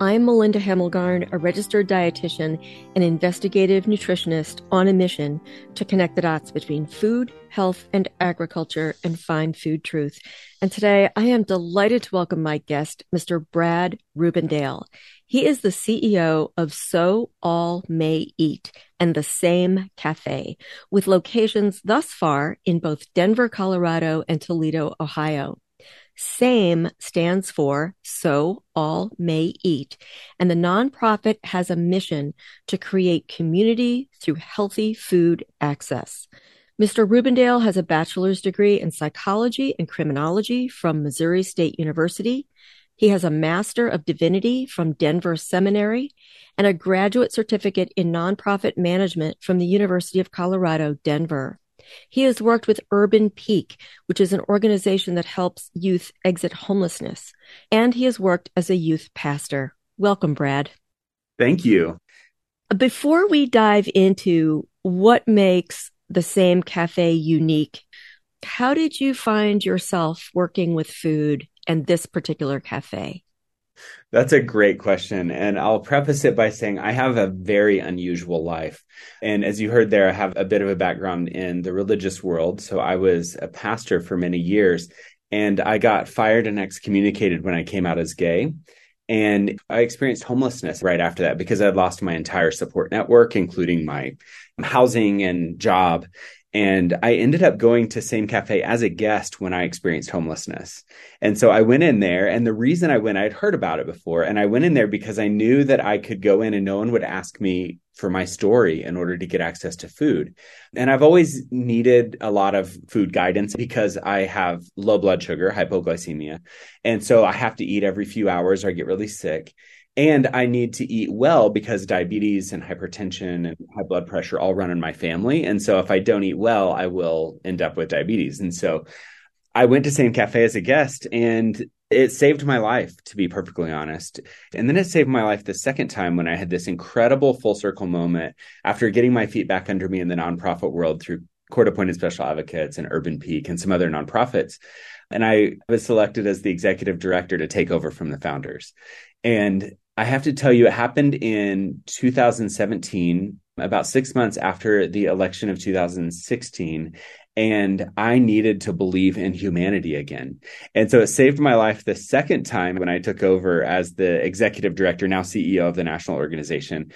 I'm Melinda Hemmelgarn, a registered dietitian and investigative nutritionist on a mission to connect the dots between food, health, and agriculture and find food truth. And today I am delighted to welcome my guest, Mr. Brad Reubendale. He is the CEO of So All May Eat and the Same Cafe, with locations thus far in both Denver, Colorado and Toledo, Ohio. SAME stands for So All May Eat, and the nonprofit has a mission to create community through healthy food access. Mr. Reubendale has a bachelor's degree in psychology and criminology from Missouri State University. He has a Master of Divinity from Denver Seminary and a graduate certificate in nonprofit management from the University of Colorado, Denver. He has worked with Urban Peak, which is an organization that helps youth exit homelessness, and he has worked as a youth pastor. Welcome, Brad. Thank you. Before we dive into what makes the same cafe unique, how did you find yourself working with food and this particular cafe? That's a great question. And I'll preface it by saying I have a very unusual life. And as you heard there, I have a bit of a background in the religious world. So I was a pastor for many years and I got fired and excommunicated when I came out as gay. And I experienced homelessness right after that because I'd lost my entire support network, including my housing and job. And I ended up going to Same Cafe as a guest when I experienced homelessness. And so I went in there. And the reason I went, I'd heard about it before. And I went in there because I knew that I could go in and no one would ask me for my story in order to get access to food. And I've always needed a lot of food guidance because I have low blood sugar, hypoglycemia. And so I have to eat every few hours or I get really sick and I need to eat well because diabetes and hypertension and high blood pressure all run in my family. And so if I don't eat well, I will end up with diabetes. And so I went to Same Cafe as a guest and it saved my life, to be perfectly honest. And then it saved my life the second time when I had this incredible full circle moment after getting my feet back under me in the nonprofit world through court appointed special advocates and Urban Peak and some other nonprofits. And I was selected as the executive director to take over from the founders. And I have to tell you, it happened in 2017, about six months after the election of 2016. And I needed to believe in humanity again. And so it saved my life the second time when I took over as the executive director, now CEO of the national organization.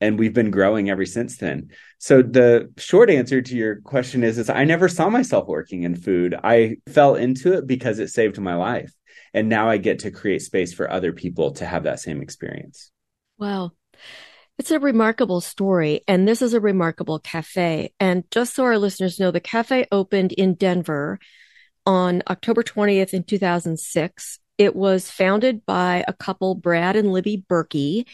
And we've been growing ever since then. So the short answer to your question is, is I never saw myself working in food. I fell into it because it saved my life. And now I get to create space for other people to have that same experience. Wow. It's a remarkable story, and this is a remarkable cafe. And just so our listeners know, the cafe opened in Denver on October 20th in 2006. It was founded by a couple, Brad and Libby Birky.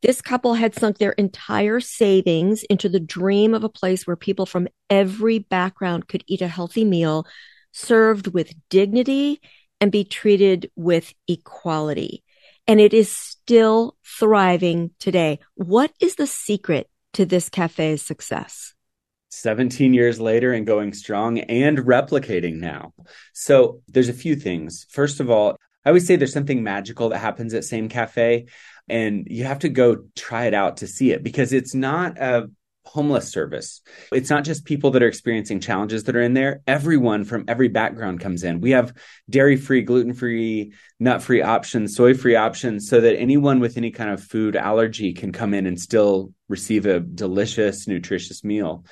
This couple had sunk their entire savings into the dream of a place where people from every background could eat a healthy meal served with dignity and be treated with equality. And it is still thriving today. What is the secret to this cafe's success? 17 years later and going strong and replicating now. So there's a few things. First of all, I always say there's something magical that happens at Same Cafe, and you have to go try it out to see it because it's not a homeless service. It's not just people that are experiencing challenges that are in there. Everyone from every background comes in. We have dairy free, gluten free, nut free options, soy free options, so that anyone with any kind of food allergy can come in and still receive a delicious, nutritious meal.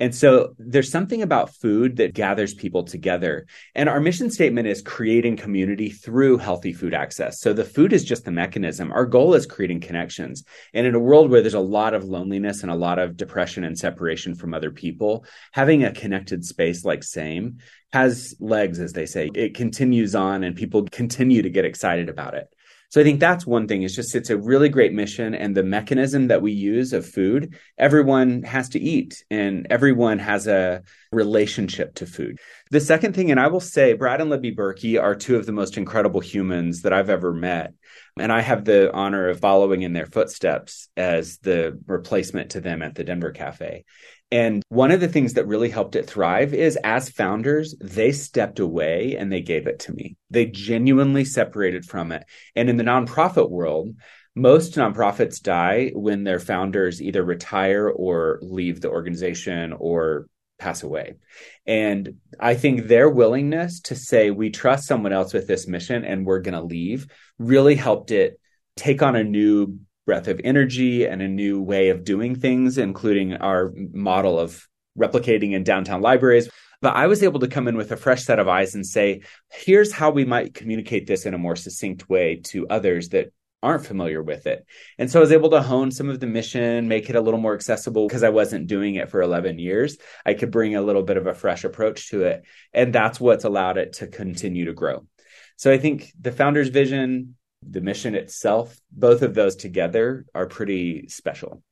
And so there's something about food that gathers people together. And our mission statement is creating community through healthy food access. So the food is just the mechanism. Our goal is creating connections. And in a world where there's a lot of loneliness and a lot of depression and separation from other people, having a connected space like same has legs, as they say. It continues on and people continue to get excited about it. So I think that's one thing. It's just it's a really great mission and the mechanism that we use of food, everyone has to eat and everyone has a relationship to food. The second thing, and I will say Brad and Libby Birky are two of the most incredible humans that I've ever met. And I have the honor of following in their footsteps as the replacement to them at the Denver Cafe. And one of the things that really helped it thrive is as founders, they stepped away and they gave it to me. They genuinely separated from it. And in the nonprofit world, most nonprofits die when their founders either retire or leave the organization or pass away. And I think their willingness to say, we trust someone else with this mission and we're going to leave really helped it take on a new breath of energy and a new way of doing things, including our model of replicating in downtown libraries. But I was able to come in with a fresh set of eyes and say, here's how we might communicate this in a more succinct way to others that aren't familiar with it. And so I was able to hone some of the mission, make it a little more accessible because I wasn't doing it for 11 years. I could bring a little bit of a fresh approach to it. And that's what's allowed it to continue to grow. So I think the founder's vision, the mission itself, both of those together are pretty special.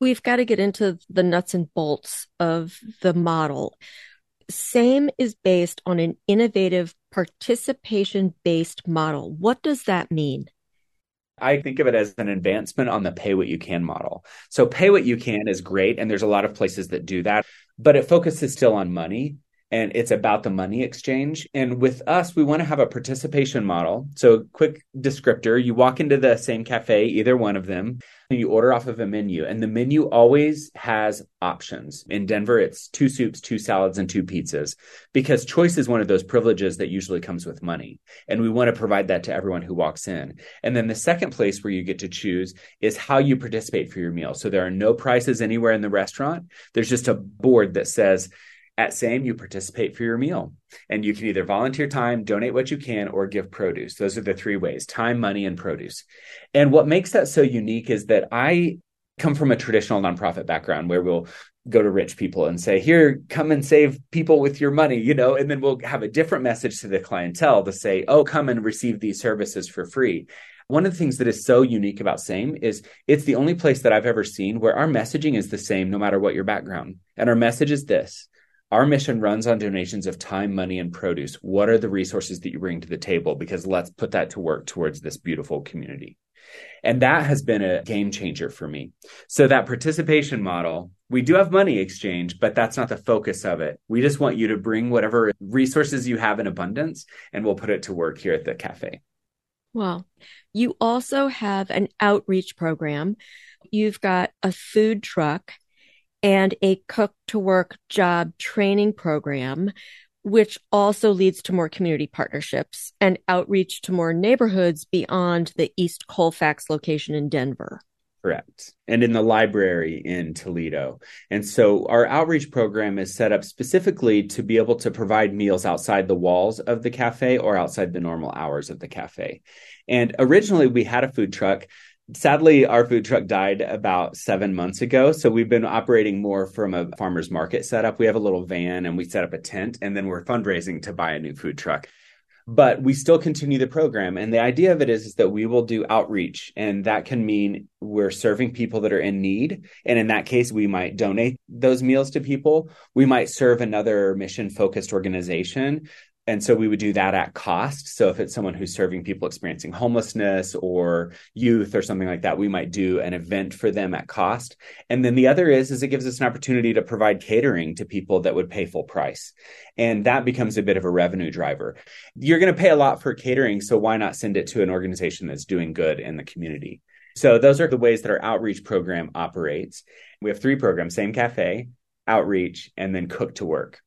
We've got to get into the nuts and bolts of the model. SAME is based on an innovative participation based model. What does that mean? I think of it as an advancement on the pay what you can model. So, pay what you can is great, and there's a lot of places that do that, but it focuses still on money and it's about the money exchange. And with us, we want to have a participation model. So, quick descriptor you walk into the same cafe, either one of them, and you order off of a menu. And the menu always has options. In Denver, it's two soups, two salads, and two pizzas because choice is one of those privileges that usually comes with money. And we want to provide that to everyone who walks in. And then the second place where you get to choose is how you participate for your meal. So, there are no prices anywhere in the restaurant, there's just a board that says, at SAME, you participate for your meal and you can either volunteer time, donate what you can, or give produce. Those are the three ways time, money, and produce. And what makes that so unique is that I come from a traditional nonprofit background where we'll go to rich people and say, Here, come and save people with your money, you know, and then we'll have a different message to the clientele to say, Oh, come and receive these services for free. One of the things that is so unique about SAME is it's the only place that I've ever seen where our messaging is the same no matter what your background. And our message is this our mission runs on donations of time, money, and produce. What are the resources that you bring to the table? Because let's put that to work towards this beautiful community. And that has been a game changer for me. So, that participation model, we do have money exchange, but that's not the focus of it. We just want you to bring whatever resources you have in abundance, and we'll put it to work here at the cafe. Well, you also have an outreach program. You've got a food truck and a cook to work job training program, which also leads to more community partnerships and outreach to more neighborhoods beyond the East Colfax location in Denver. Correct. And in the library in Toledo. And so our outreach program is set up specifically to be able to provide meals outside the walls of the cafe or outside the normal hours of the cafe. And originally we had a food truck Sadly, our food truck died about seven months ago. So we've been operating more from a farmer's market setup. We have a little van and we set up a tent, and then we're fundraising to buy a new food truck. But we still continue the program. And the idea of it is, is that we will do outreach. And that can mean we're serving people that are in need. And in that case, we might donate those meals to people. We might serve another mission focused organization and so we would do that at cost. So if it's someone who's serving people experiencing homelessness or youth or something like that, we might do an event for them at cost. And then the other is is it gives us an opportunity to provide catering to people that would pay full price. And that becomes a bit of a revenue driver. You're going to pay a lot for catering, so why not send it to an organization that's doing good in the community? So those are the ways that our outreach program operates. We have three programs, same cafe, outreach, and then cook to work.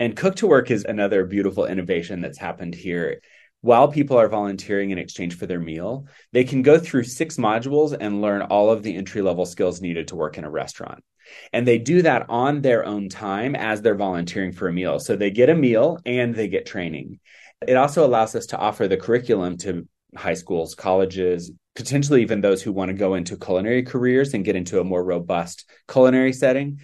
And Cook to Work is another beautiful innovation that's happened here. While people are volunteering in exchange for their meal, they can go through six modules and learn all of the entry level skills needed to work in a restaurant. And they do that on their own time as they're volunteering for a meal. So they get a meal and they get training. It also allows us to offer the curriculum to high schools, colleges, potentially even those who want to go into culinary careers and get into a more robust culinary setting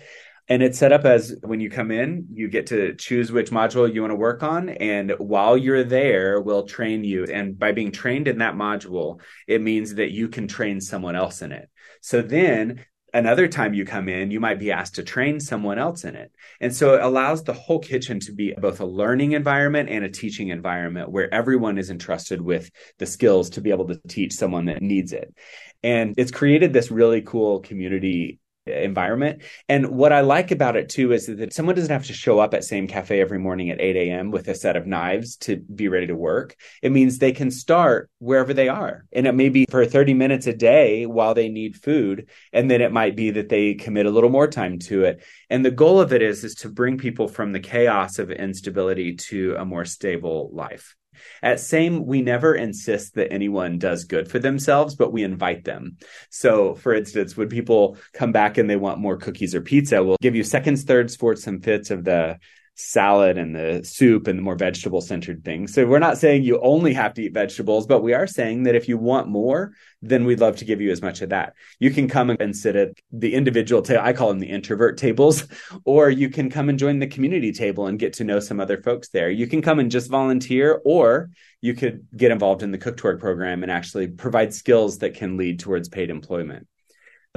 And it's set up as when you come in, you get to choose which module you want to work on. And while you're there, we'll train you. And by being trained in that module, it means that you can train someone else in it. So then another time you come in, you might be asked to train someone else in it. And so it allows the whole kitchen to be both a learning environment and a teaching environment where everyone is entrusted with the skills to be able to teach someone that needs it. And it's created this really cool community environment. And what I like about it too is that someone doesn't have to show up at same cafe every morning at 8 a.m. with a set of knives to be ready to work. It means they can start wherever they are. And it may be for 30 minutes a day while they need food. And then it might be that they commit a little more time to it. And the goal of it is, is to bring people from the chaos of instability to a more stable life. At SAME, we never insist that anyone does good for themselves, but we invite them. So, for instance, when people come back and they want more cookies or pizza, we'll give you seconds, thirds, fourths, and fifths of the salad and the soup and the more vegetable centered things. So we're not saying you only have to eat vegetables, but we are saying that if you want more, then we'd love to give you as much of that. You can come and sit at the individual table. I call them the introvert tables, or you can come and join the community table and get to know some other folks there. You can come and just volunteer, or you could get involved in the Cook to Work program and actually provide skills that can lead towards paid employment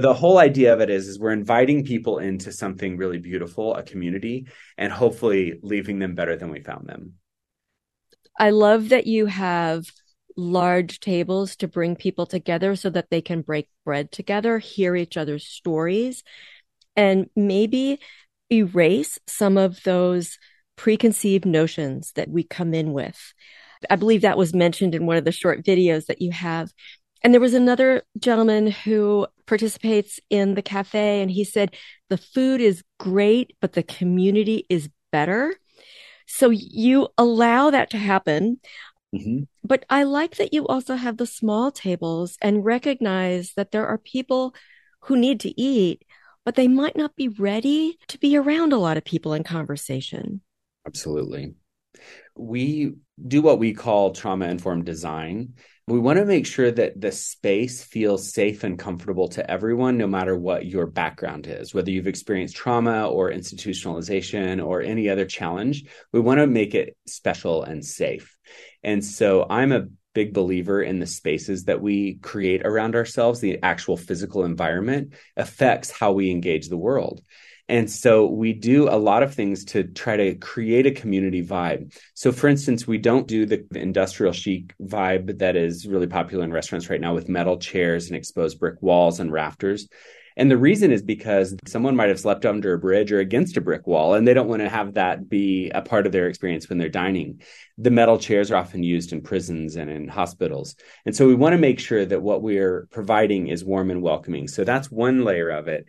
the whole idea of it is is we're inviting people into something really beautiful a community and hopefully leaving them better than we found them i love that you have large tables to bring people together so that they can break bread together hear each other's stories and maybe erase some of those preconceived notions that we come in with I believe that was mentioned in one of the short videos that you have. And there was another gentleman who participates in the cafe, and he said, The food is great, but the community is better. So you allow that to happen. Mm-hmm. But I like that you also have the small tables and recognize that there are people who need to eat, but they might not be ready to be around a lot of people in conversation. Absolutely. We do what we call trauma informed design we want to make sure that the space feels safe and comfortable to everyone, no matter what your background is, whether you've experienced trauma or institutionalization or any other challenge. We want to make it special and safe. And so I'm a big believer in the spaces that we create around ourselves. The actual physical environment affects how we engage the world. And so we do a lot of things to try to create a community vibe. So, for instance, we don't do the industrial chic vibe that is really popular in restaurants right now with metal chairs and exposed brick walls and rafters. And the reason is because someone might have slept under a bridge or against a brick wall, and they don't want to have that be a part of their experience when they're dining. The metal chairs are often used in prisons and in hospitals. And so we want to make sure that what we're providing is warm and welcoming. So that's one layer of it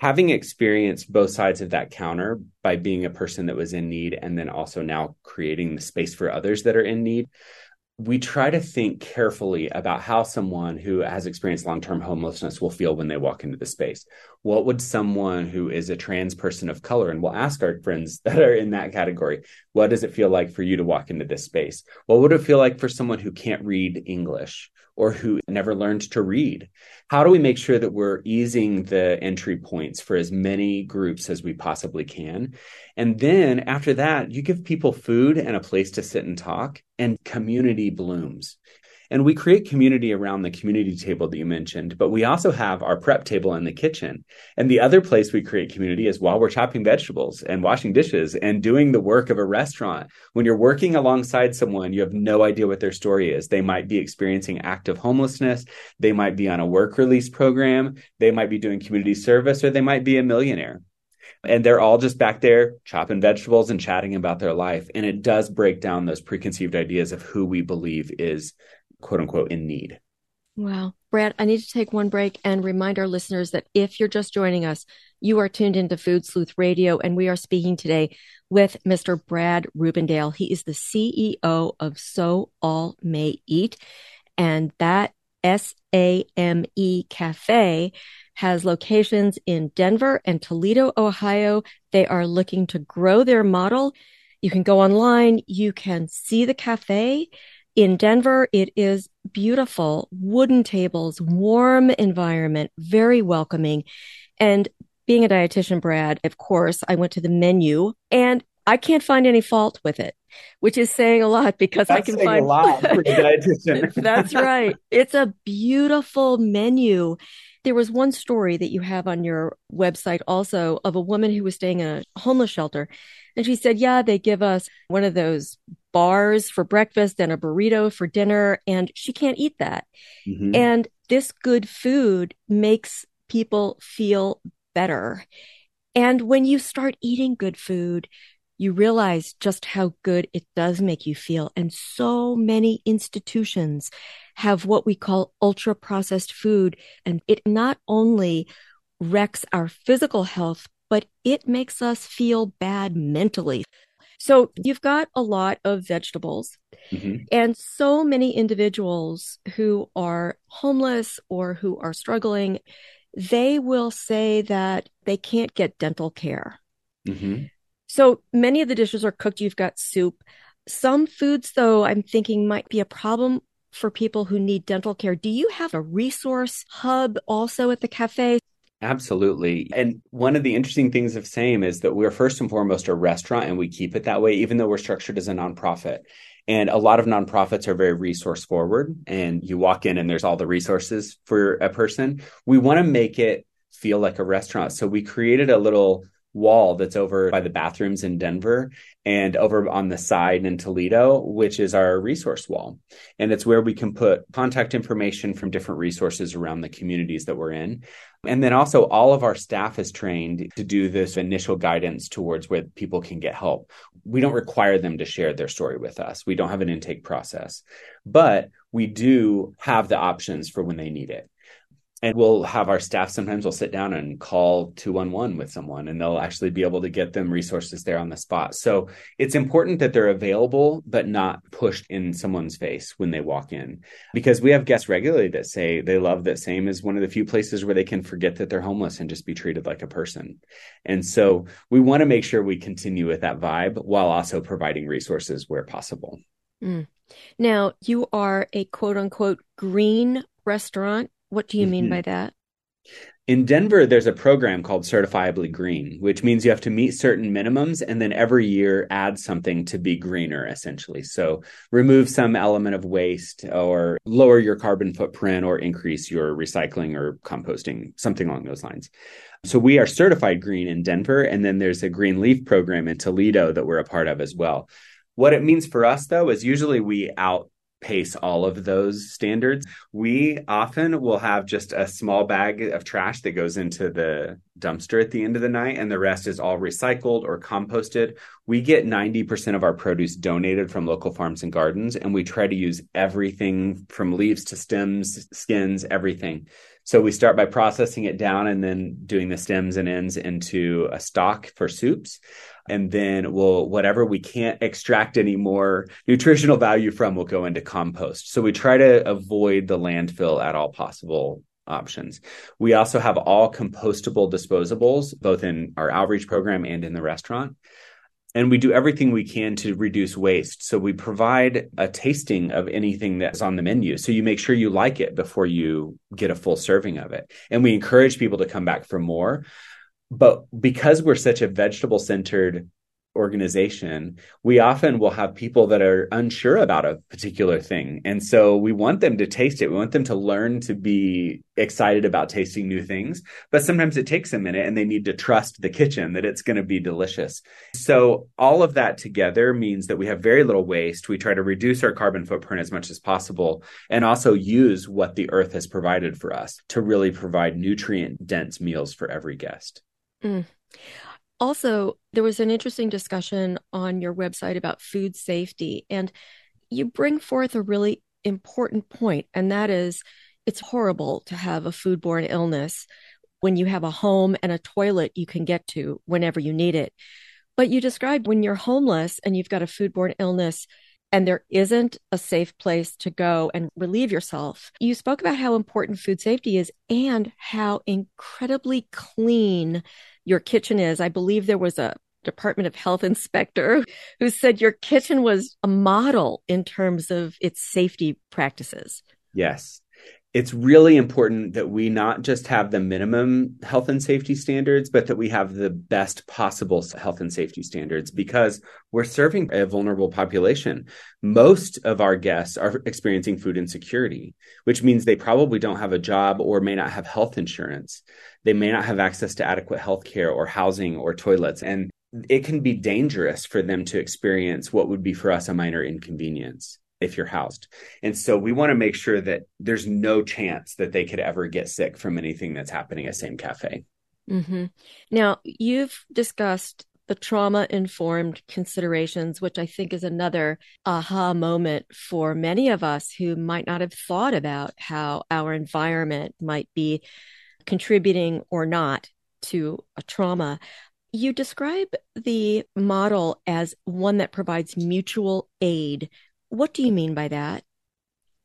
having experienced both sides of that counter by being a person that was in need and then also now creating the space for others that are in need we try to think carefully about how someone who has experienced long-term homelessness will feel when they walk into the space. What would someone who is a trans person of color and we'll ask our friends that are in that category what does it feel like for you to walk into this space? What would it feel like for someone who can't read english or who never learned to read? How do we make sure that we're easing the entry points for as many groups as we possibly can? And then after that, you give people food and a place to sit and talk, and community blooms. And we create community around the community table that you mentioned, but we also have our prep table in the kitchen. And the other place we create community is while we're chopping vegetables and washing dishes and doing the work of a restaurant. When you're working alongside someone, you have no idea what their story is. They might be experiencing active homelessness. They might be on a work release program. They might be doing community service or they might be a millionaire and they're all just back there chopping vegetables and chatting about their life and it does break down those preconceived ideas of who we believe is quote unquote in need. Wow. Brad, I need to take one break and remind our listeners that if you're just joining us, you are tuned into Food Sleuth Radio, and we are speaking today with Mr. Brad Reubendale. He is the CEO of So All May Eat, and that S A M E Cafe has locations in Denver and Toledo, Ohio. They are looking to grow their model. You can go online, you can see the cafe in Denver, it is beautiful, wooden tables, warm environment, very welcoming. And being a dietitian, Brad, of course, I went to the menu and I can't find any fault with it, which is saying a lot because That's I can find a lot for a dietitian. That's right. It's a beautiful menu. There was one story that you have on your website also of a woman who was staying in a homeless shelter. And she said, Yeah, they give us one of those bars for breakfast and a burrito for dinner. And she can't eat that. Mm-hmm. And this good food makes people feel better. And when you start eating good food, you realize just how good it does make you feel. And so many institutions have what we call ultra processed food. And it not only wrecks our physical health, but it makes us feel bad mentally. So you've got a lot of vegetables mm-hmm. and so many individuals who are homeless or who are struggling, they will say that they can't get dental care. Mm-hmm. So many of the dishes are cooked. You've got soup. Some foods, though, I'm thinking might be a problem for people who need dental care. Do you have a resource hub also at the cafe? Absolutely. And one of the interesting things of SAME is that we're first and foremost a restaurant and we keep it that way, even though we're structured as a nonprofit. And a lot of nonprofits are very resource forward and you walk in and there's all the resources for a person. We want to make it feel like a restaurant. So we created a little wall that's over by the bathrooms in Denver and over on the side in Toledo, which is our resource wall. And it's where we can put contact information from different resources around the communities that we're in. And then also all of our staff is trained to do this initial guidance towards where people can get help. We don't require them to share their story with us. We don't have an intake process, but we do have the options for when they need it and we'll have our staff sometimes will sit down and call 211 with someone and they'll actually be able to get them resources there on the spot. So it's important that they're available but not pushed in someone's face when they walk in. Because we have guests regularly that say they love that same as one of the few places where they can forget that they're homeless and just be treated like a person. And so we want to make sure we continue with that vibe while also providing resources where possible. Mm. now you are a quote unquote green restaurant what do you mean mm-hmm. by that? In Denver, there's a program called Certifiably Green, which means you have to meet certain minimums and then every year add something to be greener, essentially. So remove some element of waste or lower your carbon footprint or increase your recycling or composting, something along those lines. So we are certified green in Denver. And then there's a green leaf program in Toledo that we're a part of as well. What it means for us, though, is usually we out pace all of those standards. We often will have just a small bag of trash that goes into the dumpster at the end of the night, and the rest is all recycled or composted. We get 90% of our produce donated from local farms and gardens, and we try to use everything from leaves to stems, skins, everything. So we start by processing it down and then doing the stems and ends into a stock for soups and then we'll whatever we can't extract any more nutritional value from will go into compost. So we try to avoid the landfill at all possible options. We also have all compostable disposables, both in our outreach program and in the restaurant. And we do everything we can to reduce waste. So we provide a tasting of anything that's on the menu. So you make sure you like it before you get a full serving of it. And we encourage people to come back for more but because we're such a vegetable centered organization, we often will have people that are unsure about a particular thing. And so we want them to taste it. We want them to learn to be excited about tasting new things. But sometimes it takes a minute and they need to trust the kitchen that it's going to be delicious. So all of that together means that we have very little waste. We try to reduce our carbon footprint as much as possible and also use what the earth has provided for us to really provide nutrient dense meals for every guest. Mm. Also, there was an interesting discussion on your website about food safety, and you bring forth a really important point, and that is it's horrible to have a foodborne illness when you have a home and a toilet you can get to whenever you need it. But you described when you're homeless and you've got a foodborne illness, and there isn't a safe place to go and relieve yourself. You spoke about how important food safety is and how incredibly clean your kitchen is. I believe there was a Department of Health inspector who said your kitchen was a model in terms of its safety practices. Yes. It's really important that we not just have the minimum health and safety standards, but that we have the best possible health and safety standards because we're serving a vulnerable population. Most of our guests are experiencing food insecurity, which means they probably don't have a job or may not have health insurance. They may not have access to adequate health care or housing or toilets. And it can be dangerous for them to experience what would be for us a minor inconvenience if you're housed. And so we want to make sure that there's no chance that they could ever get sick from anything that's happening at Same Cafe. Mm-hmm. Now, you've discussed the trauma informed considerations, which I think is another aha moment for many of us who might not have thought about how our environment might be contributing or not to a trauma. You describe the model as one that provides mutual aid what do you mean by that?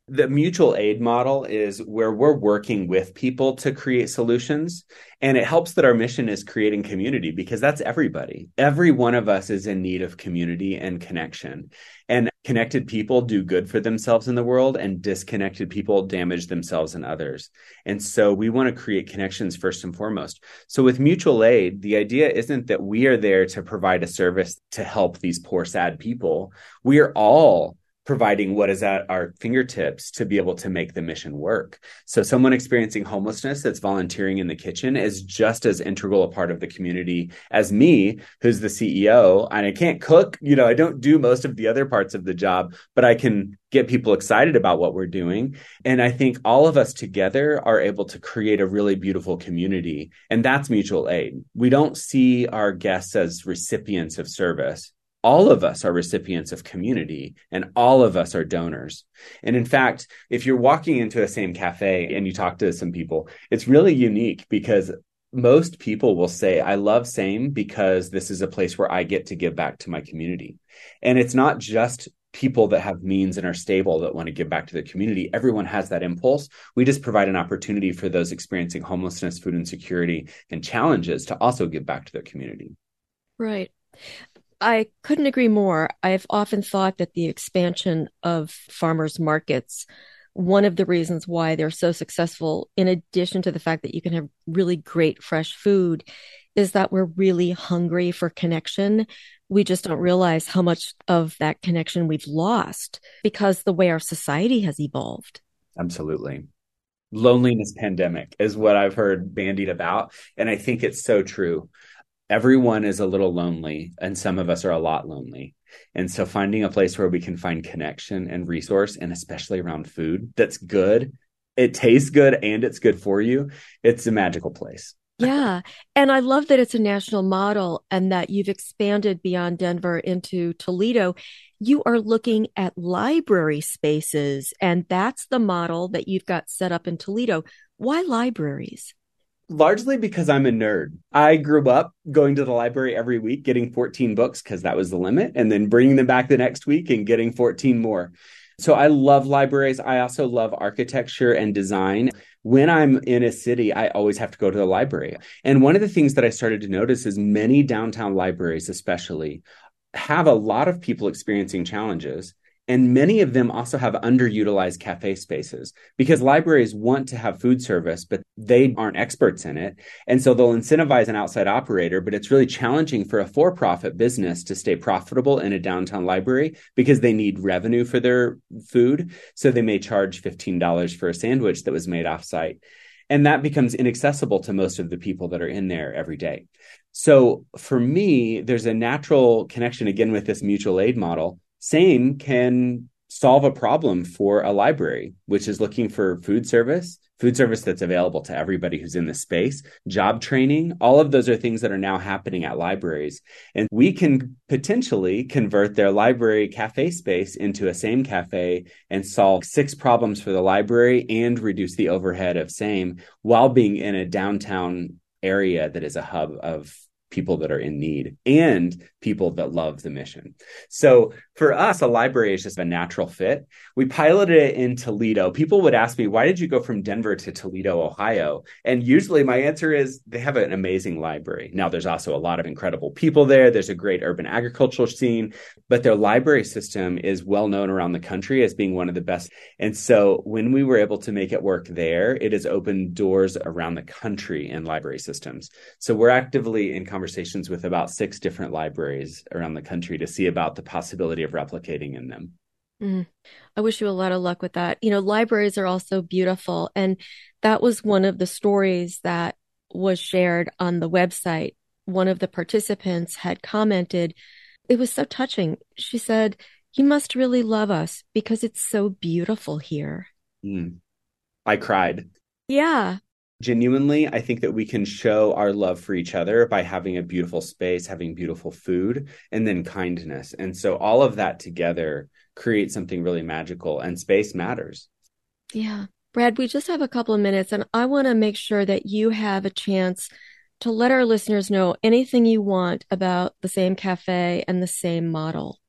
The mutual aid model is where we're working with people to create solutions. And it helps that our mission is creating community because that's everybody. Every one of us is in need of community and connection. And connected people do good for themselves in the world, and disconnected people damage themselves and others. And so we want to create connections first and foremost. So with mutual aid, the idea isn't that we are there to provide a service to help these poor, sad people. We are all providing what is at our fingertips to be able to make the mission work. So someone experiencing homelessness that's volunteering in the kitchen is just as integral a part of the community as me, who's the CEO. And I can't cook, you know, I don't do most of the other parts of the job, but I can get people excited about what we're doing. And I think all of us together are able to create a really beautiful community. And that's mutual aid. We don't see our guests as recipients of service all of us are recipients of community and all of us are donors. And in fact, if you're walking into a same cafe and you talk to some people, it's really unique because most people will say, I love same because this is a place where I get to give back to my community. And it's not just people that have means and are stable that want to give back to the community. Everyone has that impulse. We just provide an opportunity for those experiencing homelessness, food insecurity, and challenges to also give back to their community. Right. I couldn't agree more. I've often thought that the expansion of farmers markets, one of the reasons why they're so successful, in addition to the fact that you can have really great fresh food, is that we're really hungry for connection. We just don't realize how much of that connection we've lost because the way our society has evolved. Absolutely loneliness pandemic is what I've heard bandied about. And I think it's so true everyone is a little lonely and some of us are a lot lonely. And so finding a place where we can find connection and resource and especially around food that's good it tastes good and it's good for you it's a magical place. Yeah. And i love that it's a national model and that you've expanded beyond denver into toledo. You are looking at library spaces and that's the model that you've got set up in toledo. Why libraries largely because I'm a nerd. I grew up going to the library every week, getting 14 books because that was the limit, and then bringing them back the next week and getting 14 more. So I love libraries. I also love architecture and design. When I'm in a city, I always have to go to the library. And one of the things that I started to notice is many downtown libraries, especially, have a lot of people experiencing challenges and many of them also have underutilized cafe spaces because libraries want to have food service, but they aren't experts in it. And so they'll incentivize an outside operator, but it's really challenging for a for profit business to stay profitable in a downtown library because they need revenue for their food. So they may charge $15 for a sandwich that was made offsite. And that becomes inaccessible to most of the people that are in there every day. So for me, there's a natural connection again with this mutual aid model same can solve a problem for a library, which is looking for food service, food service that's available to everybody who's in the space, job training. All of those are things that are now happening at libraries. And we can potentially convert their library cafe space into a same cafe and solve six problems for the library and reduce the overhead of same while being in a downtown area that is a hub of people that are in need and people that love the mission. So for us, a library is just a natural fit. We piloted it in Toledo. People would ask me, why did you go from Denver to Toledo, Ohio? And usually my answer is they have an amazing library. Now, there's also a lot of incredible people there. There's a great urban agricultural scene, but their library system is well known around the country as being one of the best. And so when we were able to make it work there, it has opened doors around the country in library systems. So we're actively in conversations with about six different libraries around the country to see about the possibility of replicating in them. Mm. I wish you a lot of luck with that. You know, libraries are also beautiful. And that was one of the stories that was shared on the website. One of the participants had commented, it was so touching. She said, You must really love us because it's so beautiful here. Mm. I cried. Yeah genuinely i think that we can show our love for each other by having a beautiful space having beautiful food and then kindness. And so all of that together creates something really magical and space matters. Yeah. Brad we just have a couple of minutes and i want to make sure that you have a chance to let our listeners know anything you want about the same cafe and the same model.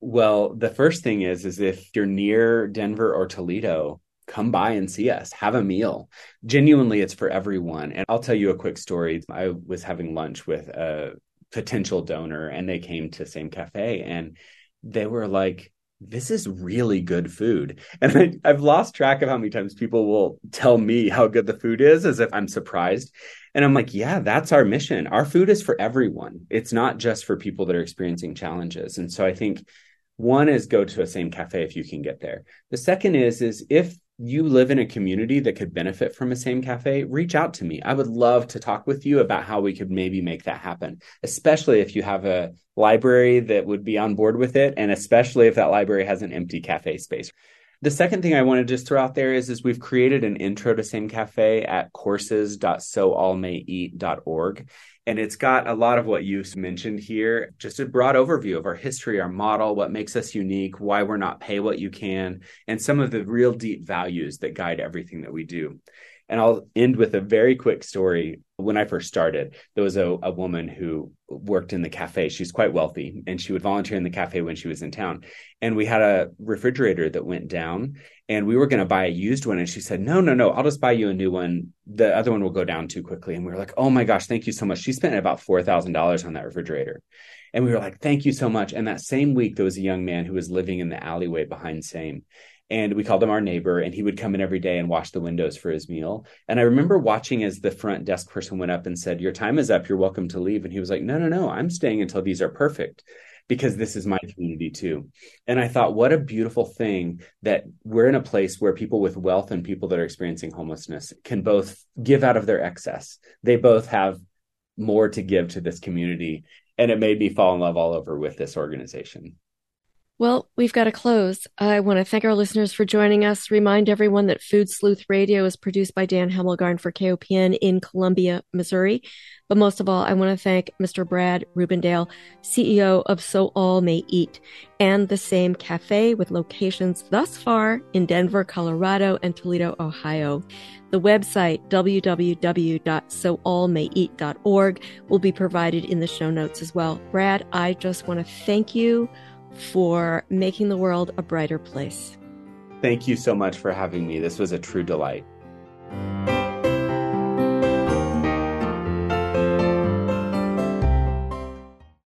Well the first thing is is if you're near denver or toledo come by and see us, have a meal. Genuinely, it's for everyone. And I'll tell you a quick story. I was having lunch with a potential donor and they came to Same Cafe and they were like, this is really good food. And I, have lost track of how many times people will tell me how good the food is as if I'm surprised. And I'm like, yeah, that's our mission. Our food is for everyone. It's not just for people that are experiencing challenges. And so I think one is go to a same cafe if you can get there. The second is is if you live in a community that could benefit from a same cafe, reach out to me. I would love to talk with you about how we could maybe make that happen, especially if you have a library that would be on board with it, and especially if that library has an empty cafe space. The second thing I want to just throw out there is, is we've created an intro to Same Cafe at courses.soallmayeat.org. And it's got a lot of what you've mentioned here, just a broad overview of our history, our model, what makes us unique, why we're not pay what you can, and some of the real deep values that guide everything that we do. And I'll end with a very quick story. When I first started, there was a, a woman who worked in the cafe. She's quite wealthy and she would volunteer in the cafe when she was in town. And we had a refrigerator that went down and we were going to buy a used one. And she said, No, no, no, I'll just buy you a new one. The other one will go down too quickly. And we were like, Oh my gosh, thank you so much. She spent about $4,000 on that refrigerator. And we were like, Thank you so much. And that same week, there was a young man who was living in the alleyway behind Same and we called him our neighbor and he would come in every day and wash the windows for his meal. And i remember watching as the front desk person went up and said your time is up. You're welcome to leave. And he was like no no no. I'm staying until these are perfect because this is my community too. And i thought what a beautiful thing that we're in a place where people with wealth and people that are experiencing homelessness can both give out of their excess. They both have more to give to this community. And it made me fall in love all over with this organization well, we've got to close. I want to thank our listeners for joining us. Remind everyone that Food Sleuth Radio is produced by Dan Hemmelgarn for KOPN in Columbia, Missouri. But most of all, I want to thank Mr. Brad Reubendale, CEO of So All May Eat, and the same cafe with locations thus far in Denver, Colorado, and Toledo, Ohio. The website, www.soallmayeat.org, will be provided in the show notes as well. Brad, I just want to thank you for making the world a brighter place. Thank you so much for having me. This was a true delight.